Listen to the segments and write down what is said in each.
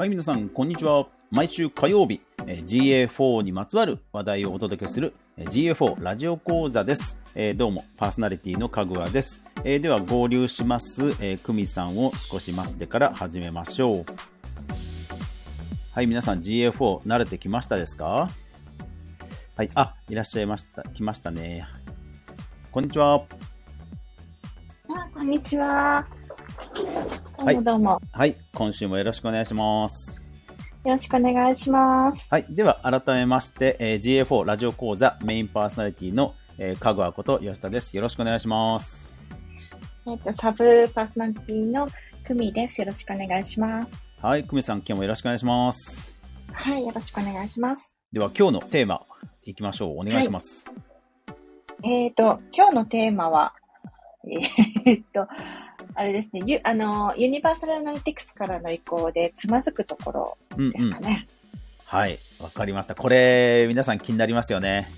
はい、皆さん、こんにちは。毎週火曜日、え GA4 にまつわる話題をお届けするえ GA4 ラジオ講座です。えーどうも、パーソナリティのかぐわです。えーでは、合流します、えー、くみさんを少し待ってから始めましょう。はい、皆さん GA4 慣れてきましたですか？はい、あ、いらっしゃいました。来ましたね。こんにちは。あ、こんにちは。どうはいもどうも。はい、今週もよろしくお願いします。よろしくお願いします。はい。では、改めまして、えー GA4 ラジオ講座メインパーソナリティの、えー、かぐわこと吉田です。よろしくお願いします。えっ、と、サブパーソナリティの久美です。よろしくお願いします。はい。久美さん、今日もよろしくお願いします。はい、よろしくお願いします。では、今日のテーマ、いきましょう。お願いします。えっ、と、今日のテーマは、えっと、あれですね、ユあの、ユニバーサルアナリティクスからの移行でつまずくところうんうんですか。ね。はい。わかりました。これ、皆さん気になりますよね。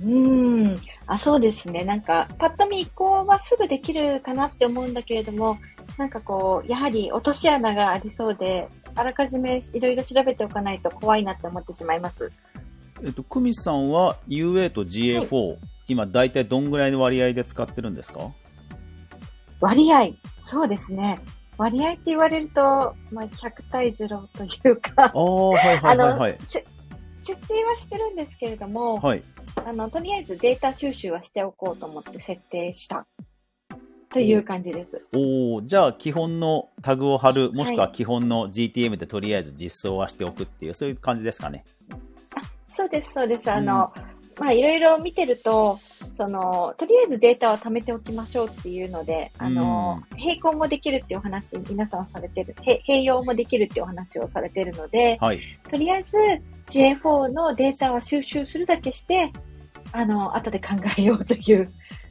うーん。あ、そうですね。なんか、パッと見移行はすぐできるかなって思うんだけれども、なんかこう、やはり落とし穴がありそうで、あらかじめいろいろ調べておかないと怖いなって思ってしまいます。えっと、久美さんは UA と GA4、今、大体どんぐらいの割合で使ってるんですか？割合。そうですね。割合って言われると、まあ、100対0というか、ああ、はいはいはいはい。せ設定はしてるんですけれども、はい。あの、とりあえずデータ収集はしておこうと思って設定した。という感じです。おおじゃあ基本のタグを貼る、もしくははい基本の GTM でとりあえず実装はしておくっていう、そういう感じですかね。そうです、そうです。あの、まあ、いろいろ見てると、その、とりあえずデータを貯めておきましょうっていうので、あの、並行もできるっていうお話、皆さんされてる、へ併用もできるっていうお話をされてるので、はい。とりあえず J4 のデータを収集するだけして、あの、後で考えようという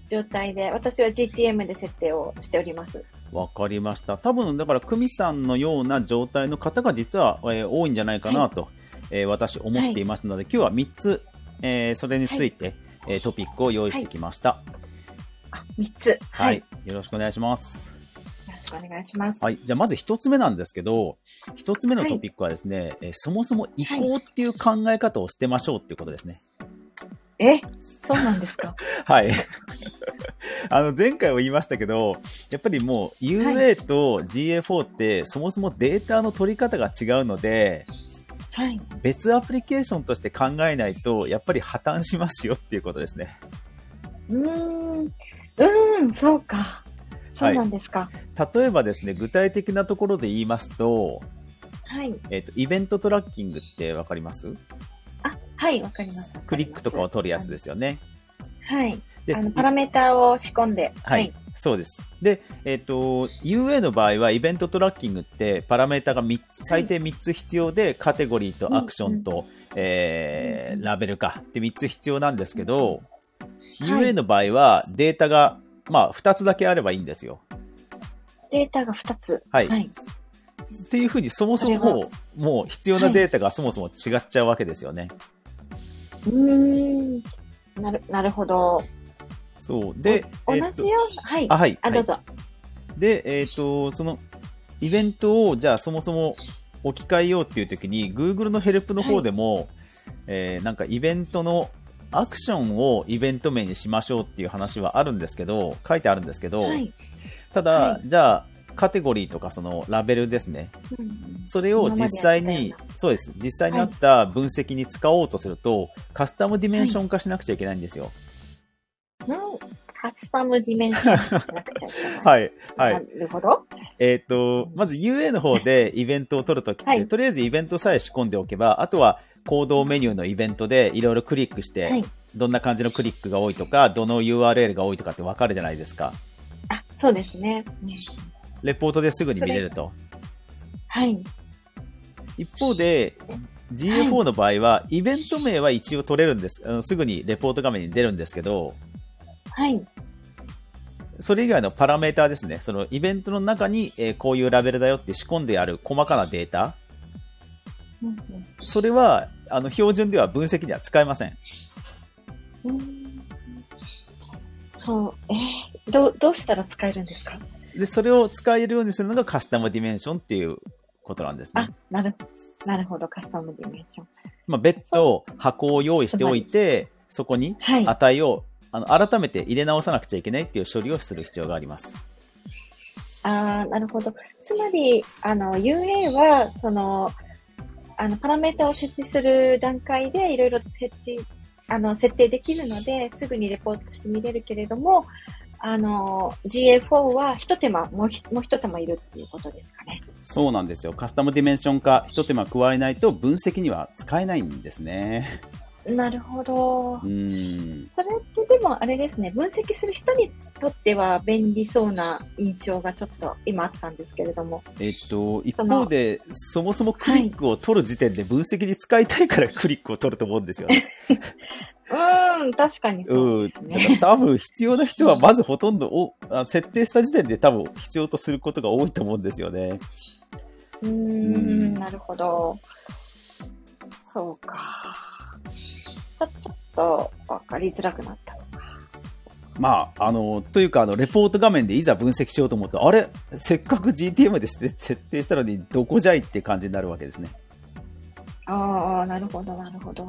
状態で、私は GTM で設定をしております。わかりました。多分、だから、久美さんのような状態の方が実は、えー多いんじゃないかなと、えー私思っていますので、今日は3つ、えーそれについて、えートピックを用意してきました。あ、3つ。は。はいい。よよろしくお願いします。ろしくお願いします。はい。じゃあ、まず1つ目なんですけど、1つ目のトピックはですね、えーそもそも移行っていう考え方を捨てましょうっていうことですね。え、そうなんですか？はい。あの、前回も言いましたけど、やっぱりもう UA と GA4 ってそもそもデータの取り方が違うので、はい。別アプリケーションとして考えないと、やっぱり破綻しますよっていうことですね。うーん。うーん、そうか。そうなんですか。例えばですね、具体的なところで言いますと、はい。えっ、と、イベントトラッキングってわかります？あ、はい、わかります。。クリックとかを取るやつですすよね。はい。であの、パラメーターを仕込んで。はい、。そうです。で、えっ、と、UA の場合は、イベントトラッキングって、パラメータが3つ、最低3つ必要で、カテゴリーとアクションと、えーラベルかって3つ必要なんですけど、はい UA の場合は、データが、まあ、2つだけあればいいんですよ。データが2つ。はいはい。っていうふうに、そもそももう、必要なデータがそもそも違っちゃうわけですよね。うーん。なる、なるほど。そう。で、同じような、はい。あ、はい。あ、どうぞ。で、えっ、と、その、イベントを、じゃあそもそも置き換えようっていう時に、Google のヘルプの方でも、えーなんかイベントのアクションをイベント名にしましょうっていう話はあるんですけど、書いてあるんですけど、はい。ただ、はじゃあ、カテゴリーとかそのラベルですね。うんそれを実際にそうです。実際にあった分析に使おうとすると、カスタムディメンション化しなくちゃいけないんですよ。カスタムディメンションしなくちゃいけない。はい。はい。なるほど。えっ、と、まず UA の方で イベントを取るときって、はいとりあえずイベントさえ仕込んでおけば、あとは行動メニューのイベントでいろいろクリックして、はい。どんな感じのクリックが多いとか、どの URL が多いとかってわかるじゃないですか。あ、そうですね。うんレポートですぐに見れると。はい。一方で、GA4 の場合は、イベント名は一応取れるんです。すぐにレポート画面に出るんですけど、はい。それ以外のパラメーターですね。そのイベントの中に、えーこういうラベルだよって仕込んである細かなデータ、うんそれは、あの、標準では分析には使えません。うんうんそう、えーどう、どうしたら使えるんですか？で、それを使えるようにするのがカスタムディメンションっていうことなんですあね。、なる、なるほど、カスタムディメンション。まあ、別途箱を用意しておいて、そこにはい。値をあの改めて入れ直さなくちゃいけないっていう処理をする必要があります。ああ、なるほど。つまり、あの、UA は、その、あの、パラメータを設置する段階で、いろいろと設置、あの、設定できるので、すぐにレポートして見れるけれども、あの、GA4 は一手間、もうひもう一手間いるっていうことですかね。そうなんですよ。カスタムディメンション化、一手間加えないと分析には使えないんですね。なるほどう。ーん。それってでもあれですね、分析する人にとっては便利そうな印象がちょっと今あったんですけれども。えっと、一方で、そもそもクリックを取る時点で分析に使いたいからクリックを取ると思うんですよね。うーん、確かにそううん。ですだからね。多分必要な人はまずほとんどおあ設定した時点で多分必要とすることが多いと思うんですよね。うーん、なるほど。そうか。ちょちょっとわかりづらくなったのか。まあ、あの、というか、あの、レポート画面でいざ分析しようと思うと、あれ？せっかく GTM で設設定したのにどこじゃいって感じになるわけですね。ああ、なるほど、なるほど。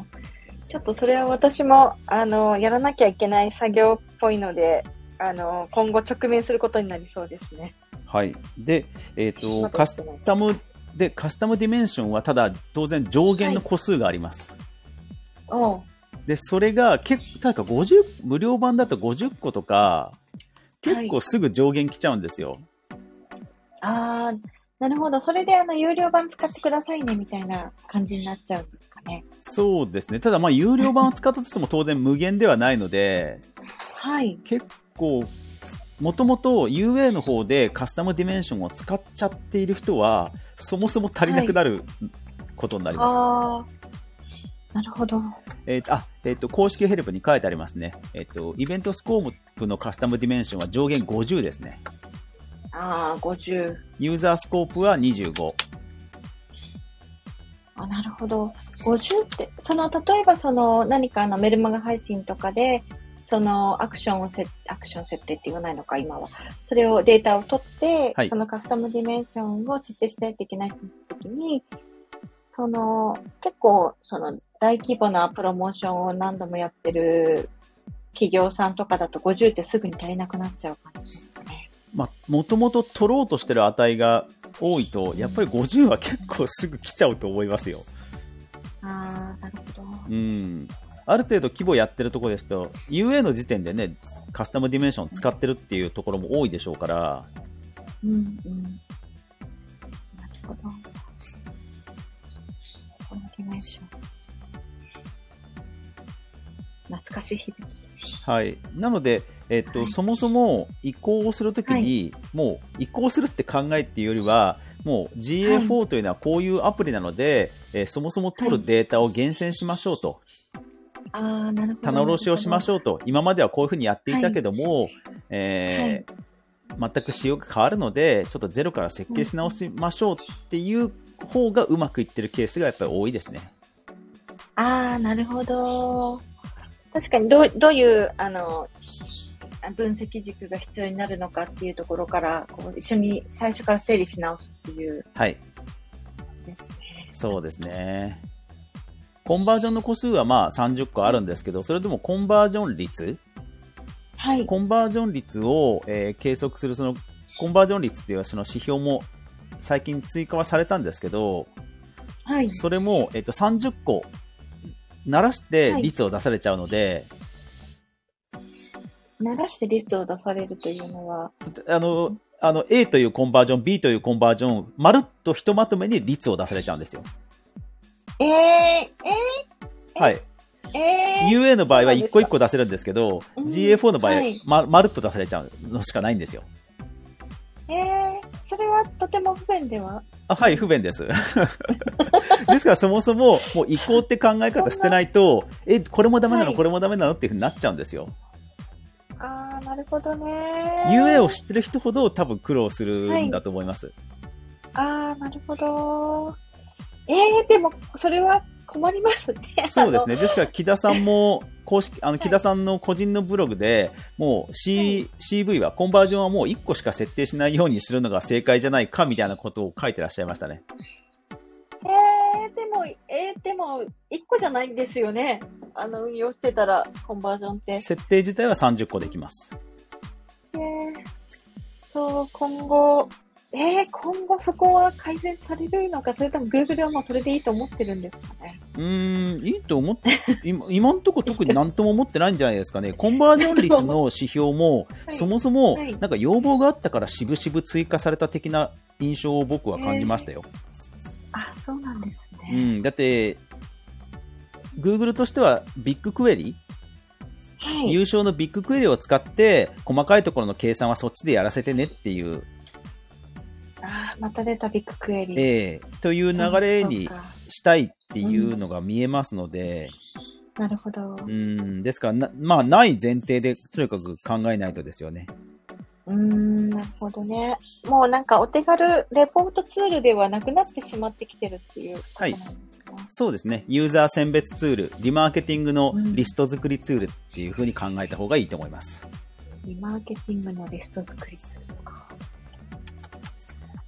ちょっとそれは私も、あの、やらなきゃいけない作業っぽいので、あの、今後直面することになりそうですね。はい。で、えっ、と、まだカスタム、で、カスタムディメンションはただ当然上限の個数があります。おうで、それが結構、なんか50、無料版だと50個とか、結構すぐ上限来ちゃうんですよ。ああ、なるほど。それであの、有料版使ってくださいね、みたいな感じになっちゃうんですかね。そうですね。ただまあ、有料版を使ったとしても当然無限ではないので、はい。結構、もともと UA の方でカスタムディメンションを使っちゃっている人は、そもそも足りなくなることになります。ああ、なるほど。えーとあ、えっ、と、公式ヘルプに書いてありますね。えっ、と、イベントスコープのカスタムディメンションは上限50ですね。ああ、50。ユーザースコープは25。あ、なるほど。50って、その、例えばその、何かあのメルマガ配信とかで、そのアクションをせ、アクション設定って言わないのか、今は。それをデータを取って、はいそのカスタムディメンションを設定しないといけない時に、その、結構、その、大規模なプロモーションを何度もやってる企業さんとかだと50ってすぐに足りなくなっちゃう感じですかね。まあ、もともと取ろうとしてる値が多いと、やっぱり50は結構すぐ来ちゃうと思いますよ。ああ、なるほど。うん。ある程度規模やってるところですと、UA の時点でね、カスタムディメンションを使ってるっていうところも多いでしょうから、うんうん。なるほど。コンディメンション。懐かしい響き。はい。なので、えっと、はいそもそも移行をするときに、もう移行するって考えっていうよりは、もう GA4 というのはこういうアプリなので、えーそもそも取るデータを厳選しましょうと、ああ、なるほど。棚卸しをしましょょうと、今まではこういうふうにやっていたけども、えー全く仕様が変わるので、ちょっとゼロから設計し直しましょうっていう方がうまくいってるケースがやっぱり多いですね。ああ、なるほど。確かに、どう、どういう、あの、分析軸が必要になるのかっていうところから、こう一緒に最初から整理し直すっていうはい。ですね。そうですね。コンバージョンの個数はまあ30個あるんですけど、それでもコンバージョン率？はい。コンバージョン率を、えー計測するそのコンバージョン率っていうその指標も最近追加はされたんですけど、はい。それも、えっと30個鳴らしてはい率を出されちゃうので、鳴らしてリストを出されるというのは、あの、あの A というコンバージョン、B というコンバージョン、まるっとひとまとめに率を出されちゃうんですよ。えー、えはい。ー、えー、UA の場合は1個1個出せるんですけど、うん GA4 の場合はいま、まるっと出されちゃうのしかないんですよ。えー、それはとても不便では？あはい、不便です。ですからそもそも、もう移行って考え方してないと、え、これもダメなの、はいこれもダメなの？っていうふうになっちゃうんですよ。ああ、なるほどね。UA を知ってる人ほど多分苦労するんだと思います。ああ、なるほど。ええー、でも、それは困りますね。そうですね。ですから、木田さんも、公式、あの、木田さんの個人のブログで、もう C、CV は、コンバージョンはもう1個しか設定しないようにするのが正解じゃないか、みたいなことを書いてらっしゃいましたね。えー、でも、えー、でも、1個じゃないんですよね。あの、運用してたら、コンバージョンって。設定自体は30個できます。えー、そう、今後、えー、今後そこは改善されるのか、それとも Google はもうそれでいいと思ってるんですかね？うーん、いいと思って、今 今んとこ特になんとも思ってないんじゃないですかね。コンバージョン率の指標も、はいそもそも、はいなんか要望があったから渋々追加された的な印象を僕は感じましたよ。あ、そうなんですうね。ん、だって、Google としてはビッグクエリ、はい。優勝のビッグクエリを使って、細かいところの計算はそっちでやらせてねっていう、また出たビッグクエリ。ええという流れにしたいっていうのが見えますので、なるほど。うん、ですからな、まあ、ない前提で、とにかく考えないとですよね。うーん、なるほどね。もうなんかお手軽レポートツールではなくなってしまってきてるっていうことなんですね。そうですね。ユーザー選別ツール、リマーケティングのリスト作りツールっていう風に考えた方がいいと思います。リマーケティングのリスト作りツールか。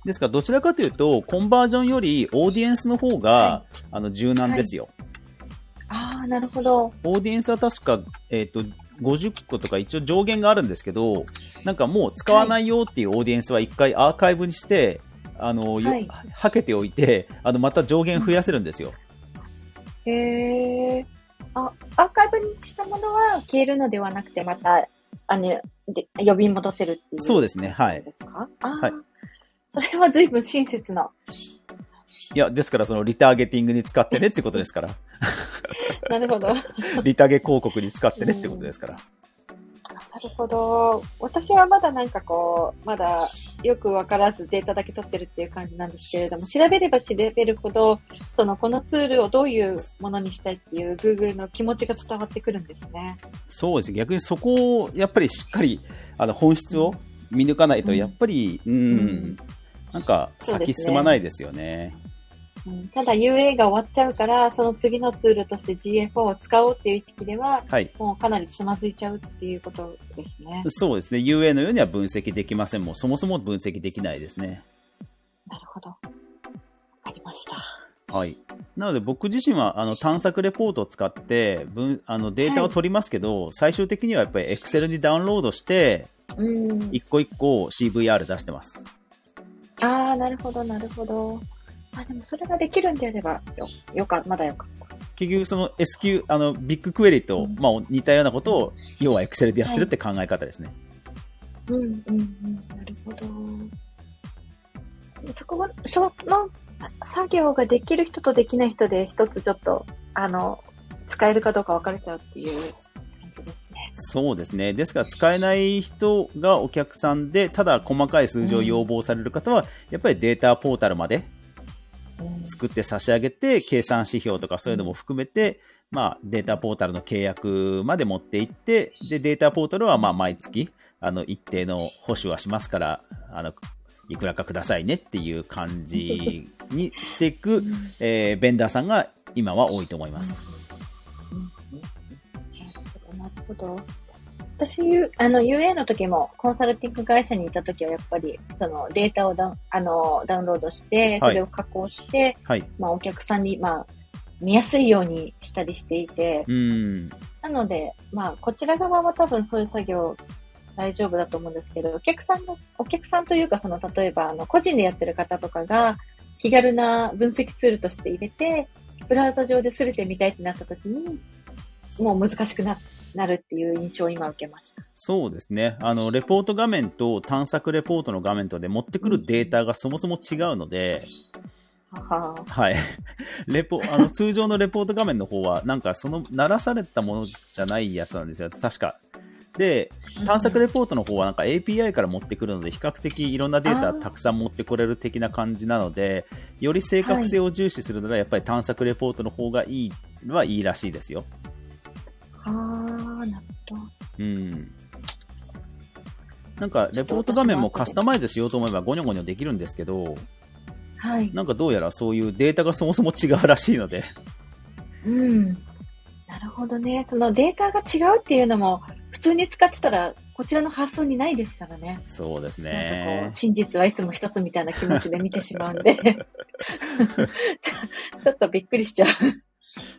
ですから、どちらかというと、コンバージョンよりオーディエンスの方が、はあの柔軟ですよ。ああ、なるほど。オーディエンスは確か、えっ、と、50個とか一応上限があるんですけど、なんかもう使わないよっていうオーディエンスは一回アーカイブにして、あの、よはいはけておいて、あの、また上限増やせるんですよ。へえ。あ、アーカイブにしたものは消えるのではなくて、また、あの、で呼び戻せるっていう。そうですねはいですか？あーはいそれは随分親切な。いや、ですからそのリターゲティングに使ってねってことですから。なるほど。な リタゲ広告に使ってねってことですから。るほど。私はまだなんかこう、まだよくわからずデータだけ取ってるっていう感じなんですけれども、調べれば調べるほど、その、このツールをどういうものにしたいっていう Google の気持ちが伝わってくるんですね。そうです。逆にそこをやっぱりしっかりあの本質を見抜かないと、うんやっぱり、うん、うんなんか先進まないですよね。うんただ UA が終わっちゃうから、その次のツールとして GA4 を使おうっていう意識では、はい。もうかなりつまずいちゃうっていうことですね。そうですね。UA のようには分析できませんもん。そもそも分析できないですね。なるほど。わかりました。はい。なので僕自身はあの探索レポートを使って分あのデータを取りますけど、最終的にはやっぱり Excel にダウンロードして、うん。一個一個 CVR 出してます。ああ、なるほど、なるほど。あ、でもそれができるんであれば、よ、よか、まだよかった。結局その SQ、あのビッグクエリと、うんまあ、似たようなことを要は Excel でやってるって考え方ですね。うん、うん、うん、なるほど。そこは、その作業ができる人とできない人で一つちょっと、あの、使えるかどうか分かれちゃうっていう感じですね。そうですね。ですから使えない人がお客さんで、ただ細かい数字を要望される方は、やっぱりデータポータルまでうん作って差し上げて、計算指標とかそういうのも含めて、まあ、データポータルの契約まで持っていって、で、データポータルはまあ毎月、あの、一定の保守はしますから、あの、いくらかくださいねっていう感じにしていく、えーベンダーさんが今は多いと思います。ほど。私、ゆあの、UA の時も、コンサルティング会社にいた時は、やっぱり、その、データをダウンあのダウンロードして、はいそれを加工して、はい。まあ、お客さんに、まあ、見やすいようにしたりしていて、うん。なので、まあ、こちら側は多分そういう作業大丈夫だと思うんですけど、お客さんが、お客さんというか、その、例えば、あの、個人でやってる方とかが、気軽な分析ツールとして入れて、ブラウザ上で全て見たいってなった時に、もう難しくななるっていう印象を今受けました。そうですね。あの、レポート画面と探索レポートの画面とで持ってくるデータがそもそも違うので、はははい。レポ、あの、通常のレポート画面の方は、なんかその、鳴らされたものじゃないやつなんですよ。確か。で、探索レポートの方はなんか API から持ってくるので、比較的いろんなデータたくさん持ってこれる的な感じなので、より正確性を重視するなら、やっぱり探索レポートの方がいいはいいらしいですよ。うん。なんか、レポート画面もカスタマイズしようと思えばゴニョゴニョできるんですけど、はい。なんかどうやらそういうデータがそもそも違うらしいので、うん。ななるほどね。そのデータが違うっていうのも、普通に使ってたら、こちらの発想にないですからね。そうですねう、。真実はいつも一つみたいな気持ちで見てしまうんで ちょ、ちょっとびっくりしちゃう。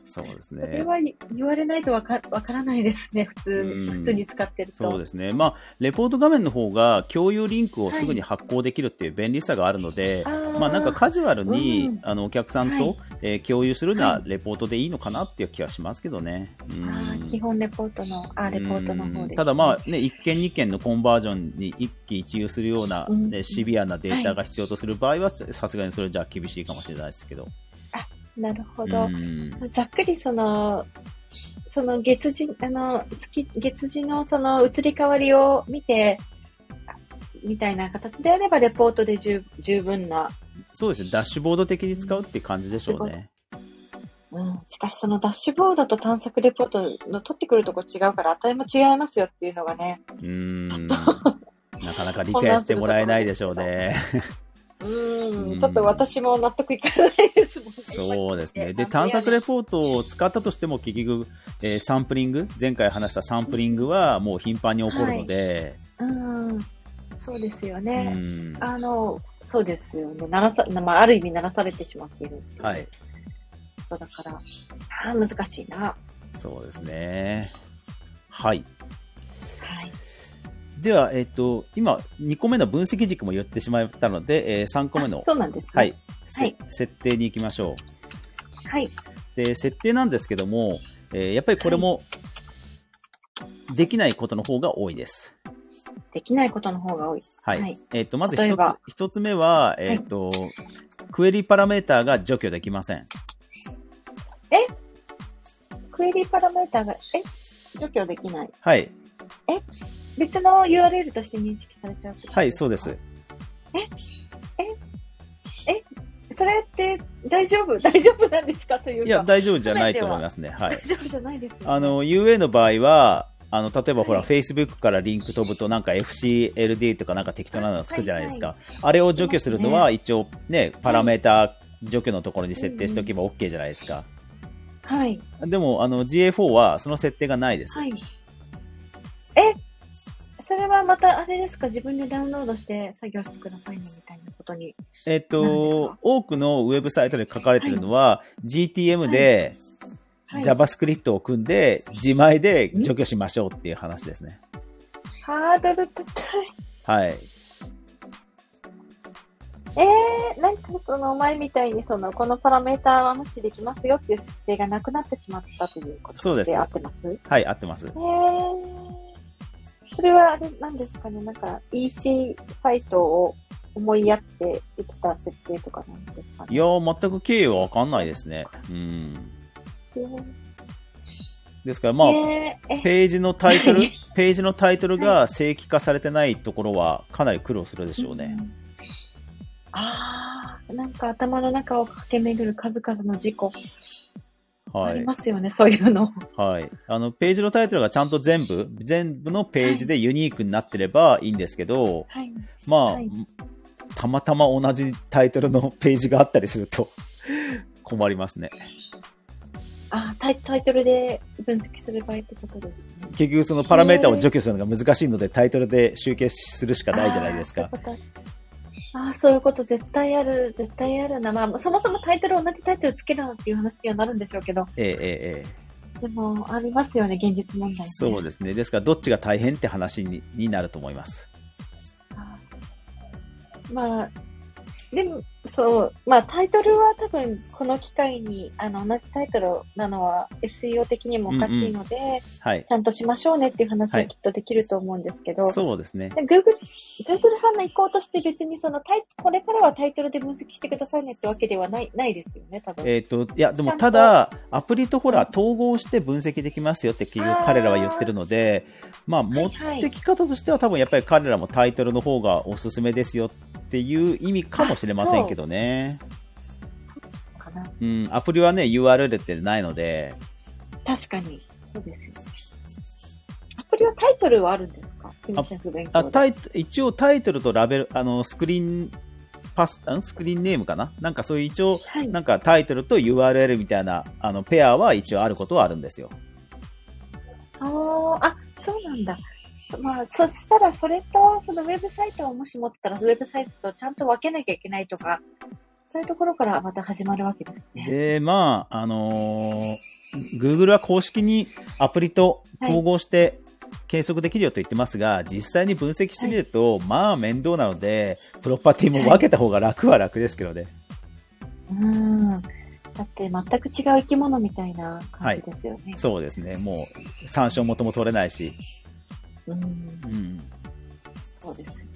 そうですそれね。は言われないとわかわからないですね、普通普通に使ってると。そうですね。まあ、レポート画面の方が共有リンクをすぐに発行できるっていう便利さがあるので、あーまあなんかカジュアルに、うんあのお客さんと、はいえー共有するのははレポートでいいのかなっていう気はしますけどね。うん基本レポートの、あ、レポートの方です、ね。ただまあね、1件2件のコンバージョンに一喜一憂するような、うんねシビアなデータが必要とする場合は、さすがにそれじゃ厳しいかもしれないですけど。なるほど。うんざっくりその、その月次、あの、月、月次のその移り変わりを見て、あみたいな形であれば、レポートで十十分な。そうですね、ダッシュボード的に使うって感じでしょうね。うん。しかしそのダッシュボードと探索レポートの取ってくるとこ違うから、値も違いますよっていうのがね。うん。なかなか理解してもらえないでしょうね。ううんん。ちょっと私も納得いかないですもんね。そうですね。で、探索レポートを使ったとしても、結局、えーサンプリング、前回話したサンプリングはもう頻繁に起こるので、うん。そうですようね。ん。あの、そうですよね。ならさ、まあ、ある意味ならされてしまっているっていうはい。ことだから、ああ、難しいな。はそうですね。はい。い。では、えっ、と、今、2個目の分析軸も言ってしまったので、え3個目のあ、そうなんですね。はい、せはい設定に行きましょう。はい。で、設定なんですけども、えーやっぱりこれも、できないことの方が多いです。できないことの方が多い。はい。はいえっ、と、まず一つ一つ目は、えっ、と、クエリパラメーターが除去できません。クエリパラメーターが、え？除去できない。はい。別の URL として認識されちゃうはい、そうです。それって大丈夫？大丈夫なんですかというか？いや、大丈夫じゃないと思いますね。はい大。丈夫じゃないですよ、ね。あの、UA の場合は、あの、例えばほら、はい Facebook からリンク飛ぶと、なんか FCLD とかなんか適当なのつくじゃないですか。あれを除去するのは、一応ね、パラメータ除去のところに設定しておけば OK じゃないですか。はい。でも、あの、GA4 はその設定がないです。はい。え？それはまたあれですか？自分でダウンロードして作業してくださいねみたいなことに。えっと多くのウェブサイトで書かれてるのは、GTM ではい、JavaScript を組んで、自前で除去しましょうっていう話ですね。ハードル高い。はい。えー、なんかその前みたいにその、このパラメーターは無視できますよっていう設定がなくなってしまったということそうです合ってます？はい、合ってます。えー、それはあれなんですかねなんか EC サイトを思いやってできた設定とかなんですかねいやー、全く経緯はわかんないですね。うん。えーですから、まあ、えーえページのタイトル、ページのタイトルが正規化されてないところは、かなり苦労するでしょうね。うんああ、なんか頭の中を駆け巡る数々の事故、あはい。りますよね、そういうの。はい。あの、ページのタイトルがちゃんと全部、全部のページでユニークになってればいいんですけど、はい。まあ、はいたまたま同じタイトルのページがあったりすると 困りますね。あタイタイトルで分析する場合ってことですね。結局そのパラメータを除去するのが難しいので、タイトルで集計するしかないじゃないですか。あーそういうこと絶対ある、絶対あるな。まあ、そもそもタイトル同じタイトルつけるなっていう話にはなるんでしょうけど、ええええええでも、ありますよね、現実問題、ね。そうですね。ですから、どっちが大変って話にになると思います。あーまあ、でも、そう、まあタイトルは多分この機会にあの同じタイトルなのは SEO 的にもおかしいので、はい。ちゃんとしましょうねっていう話ははいきっとできると思うんですけど、そうですね。で Google, Google さんの意向として別にそのタイこれからはタイトルで分析してくださいねってわけではないないですよね、多分。えっ、と、いや、でもただ、アプリとほら、統合して分析できますよって結局彼らは言ってるので、まあ、持ってき方としては多分やっぱり彼らもタイトルの方がおすすめですよっていう意味かもしれませんけどね。そうかな。うん、アプリはね、URL ってないので、確かに。そうですよね。アプリはタイトルはあるんですか？あタイト一応タイトルとラベル、あの、スクリーンパス、ん？スクリーンネームかな？なんかそういう一応、はい。なんかタイトルと URL みたいな、あの、ペアは一応あることはあるんですよ。あーあ、そうなんだ。そまあ、そしたら、それと、そのウェブサイトをもし持ってたら、ウェブサイトとちゃんと分けなきゃいけないとか、そういうところからまた始まるわけですね。で、まあ、あのー Google は公式にアプリと統合して計測できるよと言ってますが、実際に分析してみると、まあ面倒なので、プロパティも分けた方が楽は楽ですけどね。うん。だって、全く違う生き物みたいな感じですよね。そうですね。もう、参照元も取れないし。うん。うん。そうです。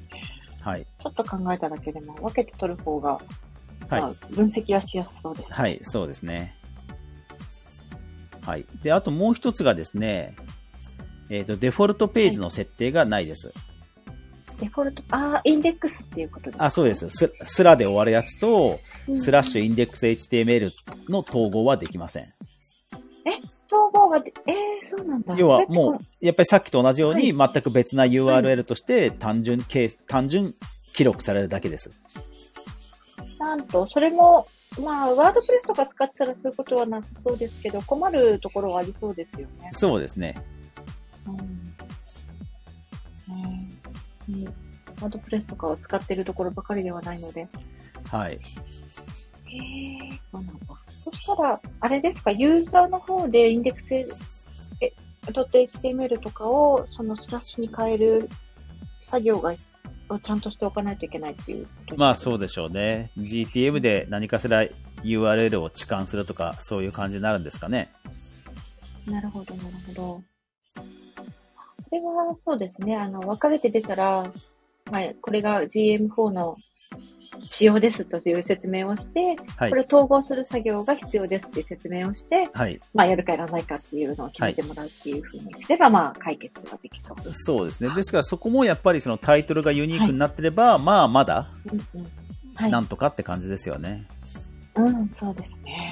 はい。ちょっと考えただけでも、分けて取る方が、はいまあ、分析はしやすそうです。はい、そうですね。はい。で、あともう一つがですね、えっ、と、デフォルトページの設定がないです。デフォルト、ああ、インデックスっていうことですあ、そうです。ススラで終わるやつと、うんスラッシュインデックス HTML の統合はできません。統合がで、えー、そうなんだ。要はもう、やっぱりさっきと同じように、は全く別な URL として単純ケース、単純記録されるだけです。なんと、それも、まあ、ワードプレスとか使ってたらそういうことはなさそうですけど、困るところはありそうですよね。そうですね。うん。ねうんワードプレスとかを使ってるところばかりではないので。はい。へえ、そうなんだ。そしたら、あれですか、ユーザーの方でインデックスえ .html とかをそのスラッシュに変える作業がをちゃんとしておかないといけないっていうまあそうでしょうね。GTM で何かしら URL を置換するとか、そういう感じになるんですかね。なるほど、なるほど。それはそうですね。あの、分かれて出たら、まあ、これが GM4 の仕様ですという説明をして、はいこれ。を統合する作業が必要ですっていう説明をして、はい。まあ、やるかやらないかっていうのを決めてもらうっていうふうにすれば、まあ、解決はできそう。そうですね。ですからそこもやっぱりそのタイトルがユニークになってれば、まあまだ。なんとかって感じですよね。うん、そうですね。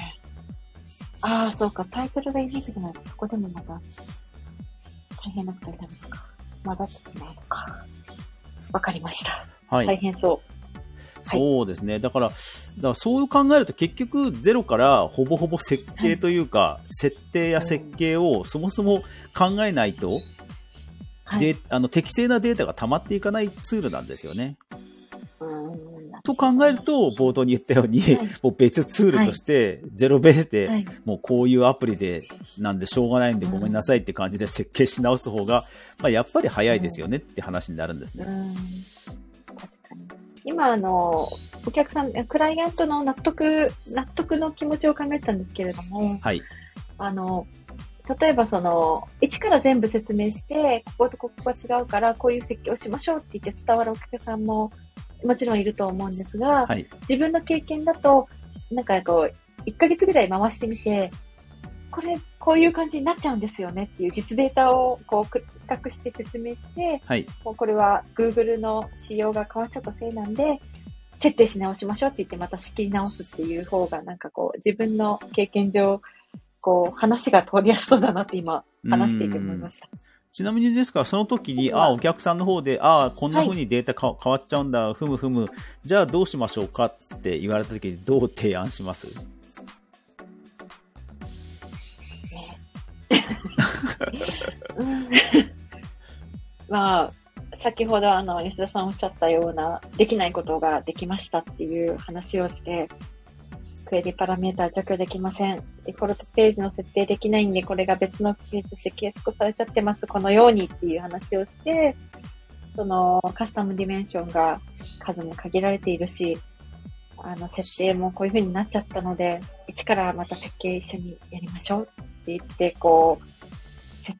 ああ、そうか。タイトルがユニークじゃないと、そこでもまた、大変なことになるのか。まだってしまうのか。わかりました。はい。大変そう。はいそうですね。だから、だからそう考えると結局ゼロからほぼほぼ設計というか、設定や設計をそもそも考えないと、はい。であの適正なデータが溜まっていかないツールなんですよね。と考えると、冒頭に言ったように、はいもう別ツールとして、ゼロベースで、はい。もうこういうアプリで、なんでしょうがないんでごめんなさいって感じで 設計し直す方が、まあ、やっぱり早いですよねって話になるんですね。うーん。確かに。今、あの、お客さん、クライアントの納得、納得の気持ちを考えてたんですけれども、はい。あの、例えばその、一から全部説明して、こことここが違うから、こういう設計をしましょうって言って伝わるお客さんももちろんいると思うんですが、はい。自分の経験だと、なんかこう、1ヶ月ぐらい回してみて、これ、こういう感じになっちゃうんですよねっていう実データをこう、比較して説明して、はい。もうこれは Google の仕様が変わっちゃったせいなんで、設定し直しましょうって言ってまた仕切り直すっていう方がなんかこう自分の経験上、こう話が通りやすそうだなって今話していて思いました。ちなみにですから、その時に、ああ、お客さんの方で、ああ、こんな風にデータか、変わっちゃうんだ、ふむふむ、じゃあどうしましょうかって言われた時にどう提案します？まあ、先ほどあの吉田さんおっしゃったようなできないことができましたっていう話をして、クエリパラメータ除去できません。デフォルトページの設定できないんで、これが別のページとして計測されちゃってます。このようにっていう話をして、そのカスタムディメンションが数も限られているし、あの設定もこういう風になっちゃったので、一からまた設計一緒にやりましょう言って、こう、せ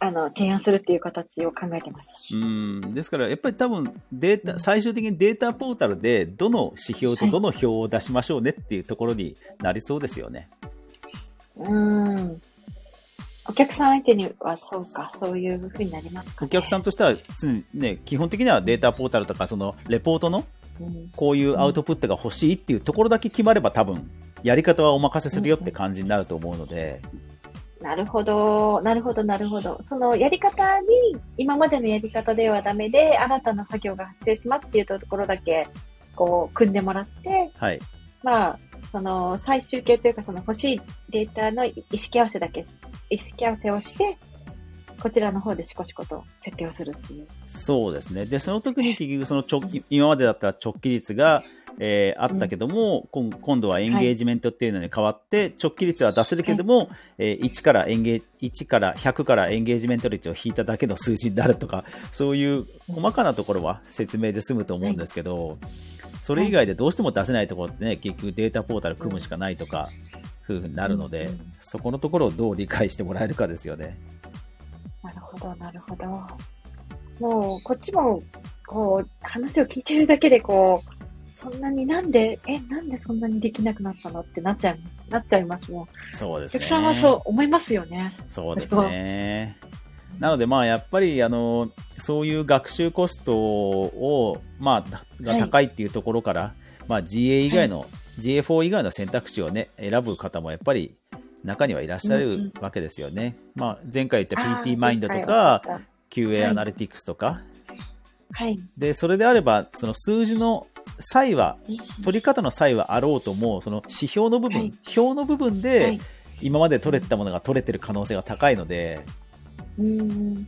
あの、提案するっていう形を考えてました。うん、ですから、やっぱり多分データ、最終的にデータポータルで、どの指標とどの表を出しましょうねっていうところになりそうですよね。うーん。お客さん相手にはそうか、そういう風になりますか、ね。お客さんとしては常に、ね、基本的にはデータポータルとか、そのレポートのうん、こういうアウトプットが欲しいっていうところだけ決まれば、多分やり方はお任せするよって感じになると思うので、なるほど、なるほど、なるほど。そのやり方に、今までのやり方ではダメで、新たな作業が発生しますっていうところだけこう、組んでもらって、はい。まあ、その、最終形というか、その欲しいデータの意識合わせだけし、意識合わせをして、こちらの方でシコシコと設定をするっていう。そうですね。で、その時に結局その直帰、今までだったら直帰率が、えーあったけども、今今度はエンゲージメントっていうのに変わって、直帰率は出せるけども、えー1からエンゲー1から100からエンゲージメント率を引いただけの数字になるとか、そういう細かなところは説明で済むと思うんですけど、それ以外でどうしても出せないところってね、結局データポータル組むしかないとか、ふうになるので、うんうん。そこのところをどう理解してもらえるかですよね。なるほど、なるほど。もう、こっちも、こう、話を聞いてるだけで、こう、そんなになんで、え、なんでそんなにできなくなったのってなっちゃい、なっちゃいますもん。そうですね。お客さんはそう思いますよね。そうですね。なので、まあ、やっぱり、あの、そういう学習コストを、まあ、が高いっていうところから、まあ、GA 以外の、GA4 以外の選択肢をね、選ぶ方もやっぱり中にはいらっしゃるうんうんわけですよね。まあ、前回言った PT マインドとはいか、は QA はいアナリティクスとか、い。で、それであれば、その数字の差異は、取り方の差異はあろうとも、その指標の部分、はい表の部分はでい、今まで取れてたものが取れてる可能性が高いので、うん。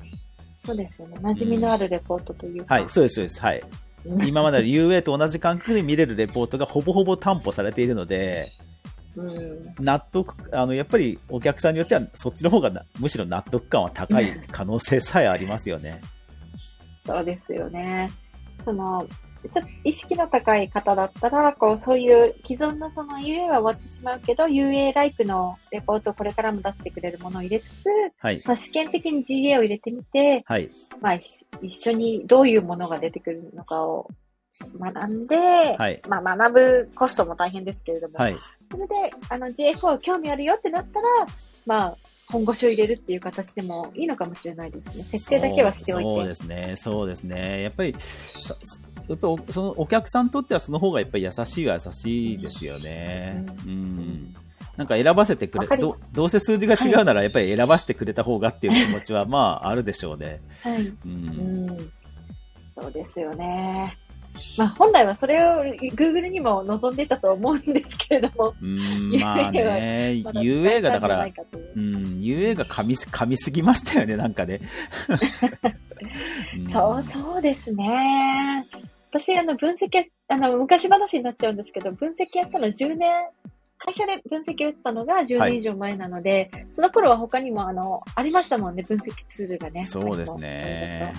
そうですよね。馴染みのあるレポートというか。はい、そうです、そうです。はい。うん今までの UA と同じ感覚で見れるレポートがほぼほぼ担保されているので、うん。納得、あの、やっぱりお客さんによってはそっちの方がなむしろ納得感は高い可能性さえありますよね。そうですよね。その、ちょっと意識の高い方だったら、こう、そういう既存のその UA は終わってしまうけど、UA ライクのレポートをこれからも出してくれるものを入れつつ、はい。まあ、試験的に GA を入れてみて、はい。まあ、一一緒にどういうものが出てくるのかを学んで、はい。まあ、学ぶコストも大変ですけれども、はい。それで、あの、GA4 興味あるよってなったら、まあ、本腰を入れるっていう形でもいいのかもしれないですね。設定だけはしておいて。そうですね。そうですね。やっぱり、そやっぱおそのお客さんにとってはその方がやっぱり優しいは優しいですよね。ううん。なんか選ばせてくれど、どうせ数字が違うならやっぱり選ばせてくれた方がっていう気持ちはまああるでしょうね。はい。う。うんん。そうですよね。まあ、本来はそれを Google にも望んでいたと思うんですけれども、うん、まあね、UA がだからううん、UA が噛みみすぎましたよね、なんかね。んそう、そうですね。私、あの、分析や、あの、昔話になっちゃうんですけど、分析やったの10年、会社で分析を打ったのが10はい年以上前なので、その頃は他にも、あの、ありましたもんね、分析ツールがね。そうですね。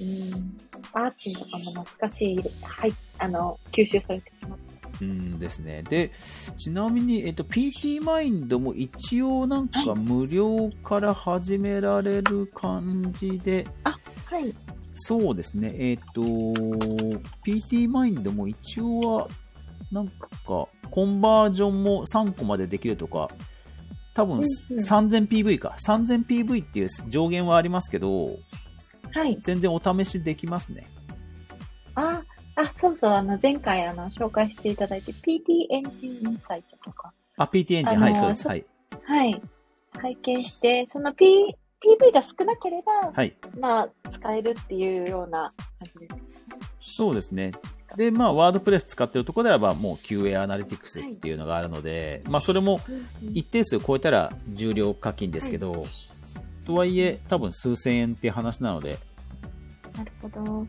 うん。バーチンとかも懐かしい、はい、あの、吸収されてしまった。うんですね。で、ちなみに、えっと、PT マインドも一応なんか無料から始められる感じで、はい。そうですね。えっと、PT マインドも一応は、なんか、コンバージョンも3個までできるとか、多分うんうん 3000PV か。3000PV っていう上限はありますけど、はい。全然お試しできますね。あ、あ、そうそう、あの、前回、あの、紹介していただいて、PT エンジンインサイトとか、あ、PT エンジン、あのーはい、そうです。そはい。はい。拝見して、その P、PV が少なければ、はい。まあ、使えるっていうような感じです。そうですね。で、まあ、ワードプレス使ってるところであれば、もう QA アナリティクスっていうのがあるので、まあ、それも一定数超えたら重量課金ですけど、とはいえ、多分数千円っていう話なので、なるほど。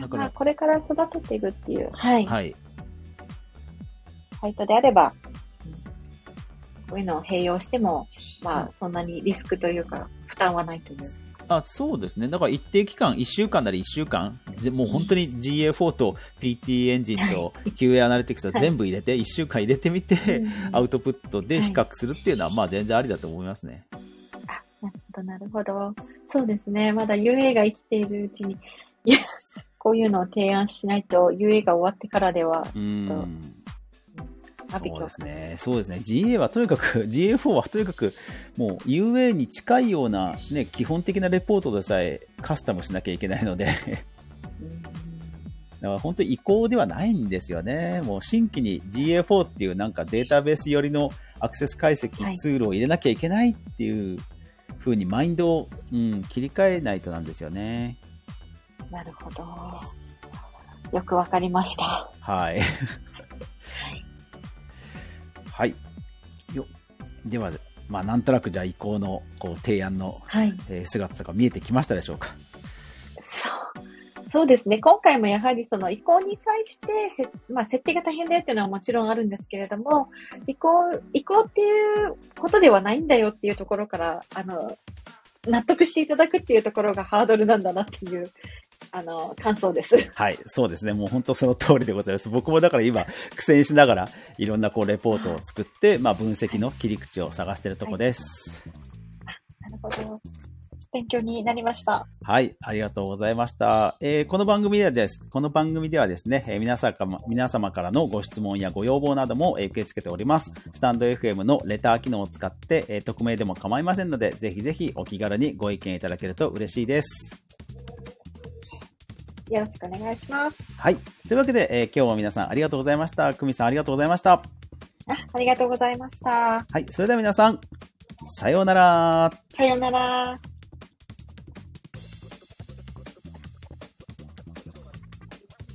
だからまあ、これから育てていくっていう、はい、はい。サイトであれば、うんこういうのを併用しても、まあ、そんなにリスクというか、負担はないという。あそうですね。だから一定期間、1週間なり1週間、ぜもう本当に GA4 と PT エンジンと QA アナリティクスは全部入れて、1週間入れてみて、アウトプットで比較するっていうのは、まあ全然ありだと思いますね。あ、なるほど、なるほど。そうですね。まだ UA が生きているうちに、いや、こういうのを提案しないと UA が終わってからでは、うん。そうですね。そうですね。GA はとにかく、GA4 はとにかく、もう UA に近いような、ね、基本的なレポートでさえカスタムしなきゃいけないので、だから本当に移行ではないんですよね。もう新規に GA4 っていうなんかデータベース寄りのアクセス解析ツールを入れなきゃいけないっていう風にマインドを、うん、切り替えないとなんですよね。なるほど。よくわかりました。はい。はい。よ。では、まあ、なんとなくじゃあ移行のこう提案の、はい。えー姿とか見えてきましたでしょうか？そう。そうですね。今回もやはりその移行に際してせ、まあ、設定が大変だよっていうのはもちろんあるんですけれども、移行、移行っていうことではないんだよっていうところから、あの、納得していただくっていうところがハードルなんだなっていう、あの、感想です。はい、そうですね。もう本当その通りでございます。僕もだから今、苦戦しながら、いろんなこうレポートを作って、まあ分析の切り口を探しているとこです。なるほど。勉強になりました。はい、ありがとうございました。えーこの番組ではです、この番組ではですね、えー皆様から皆様からのご質問やご要望などもえー受け付けております。スタンド FM のレター機能を使って、えー匿名でも構いませんので、ぜひぜひお気軽にご意見いただけると嬉しいです。よろしくお願いします。はい。というわけで、えー今日も皆さんありがとうございました。久美さんありがとうございました。あ、ありがとうございました。はい。それでは皆さん、さようなら。さようなら。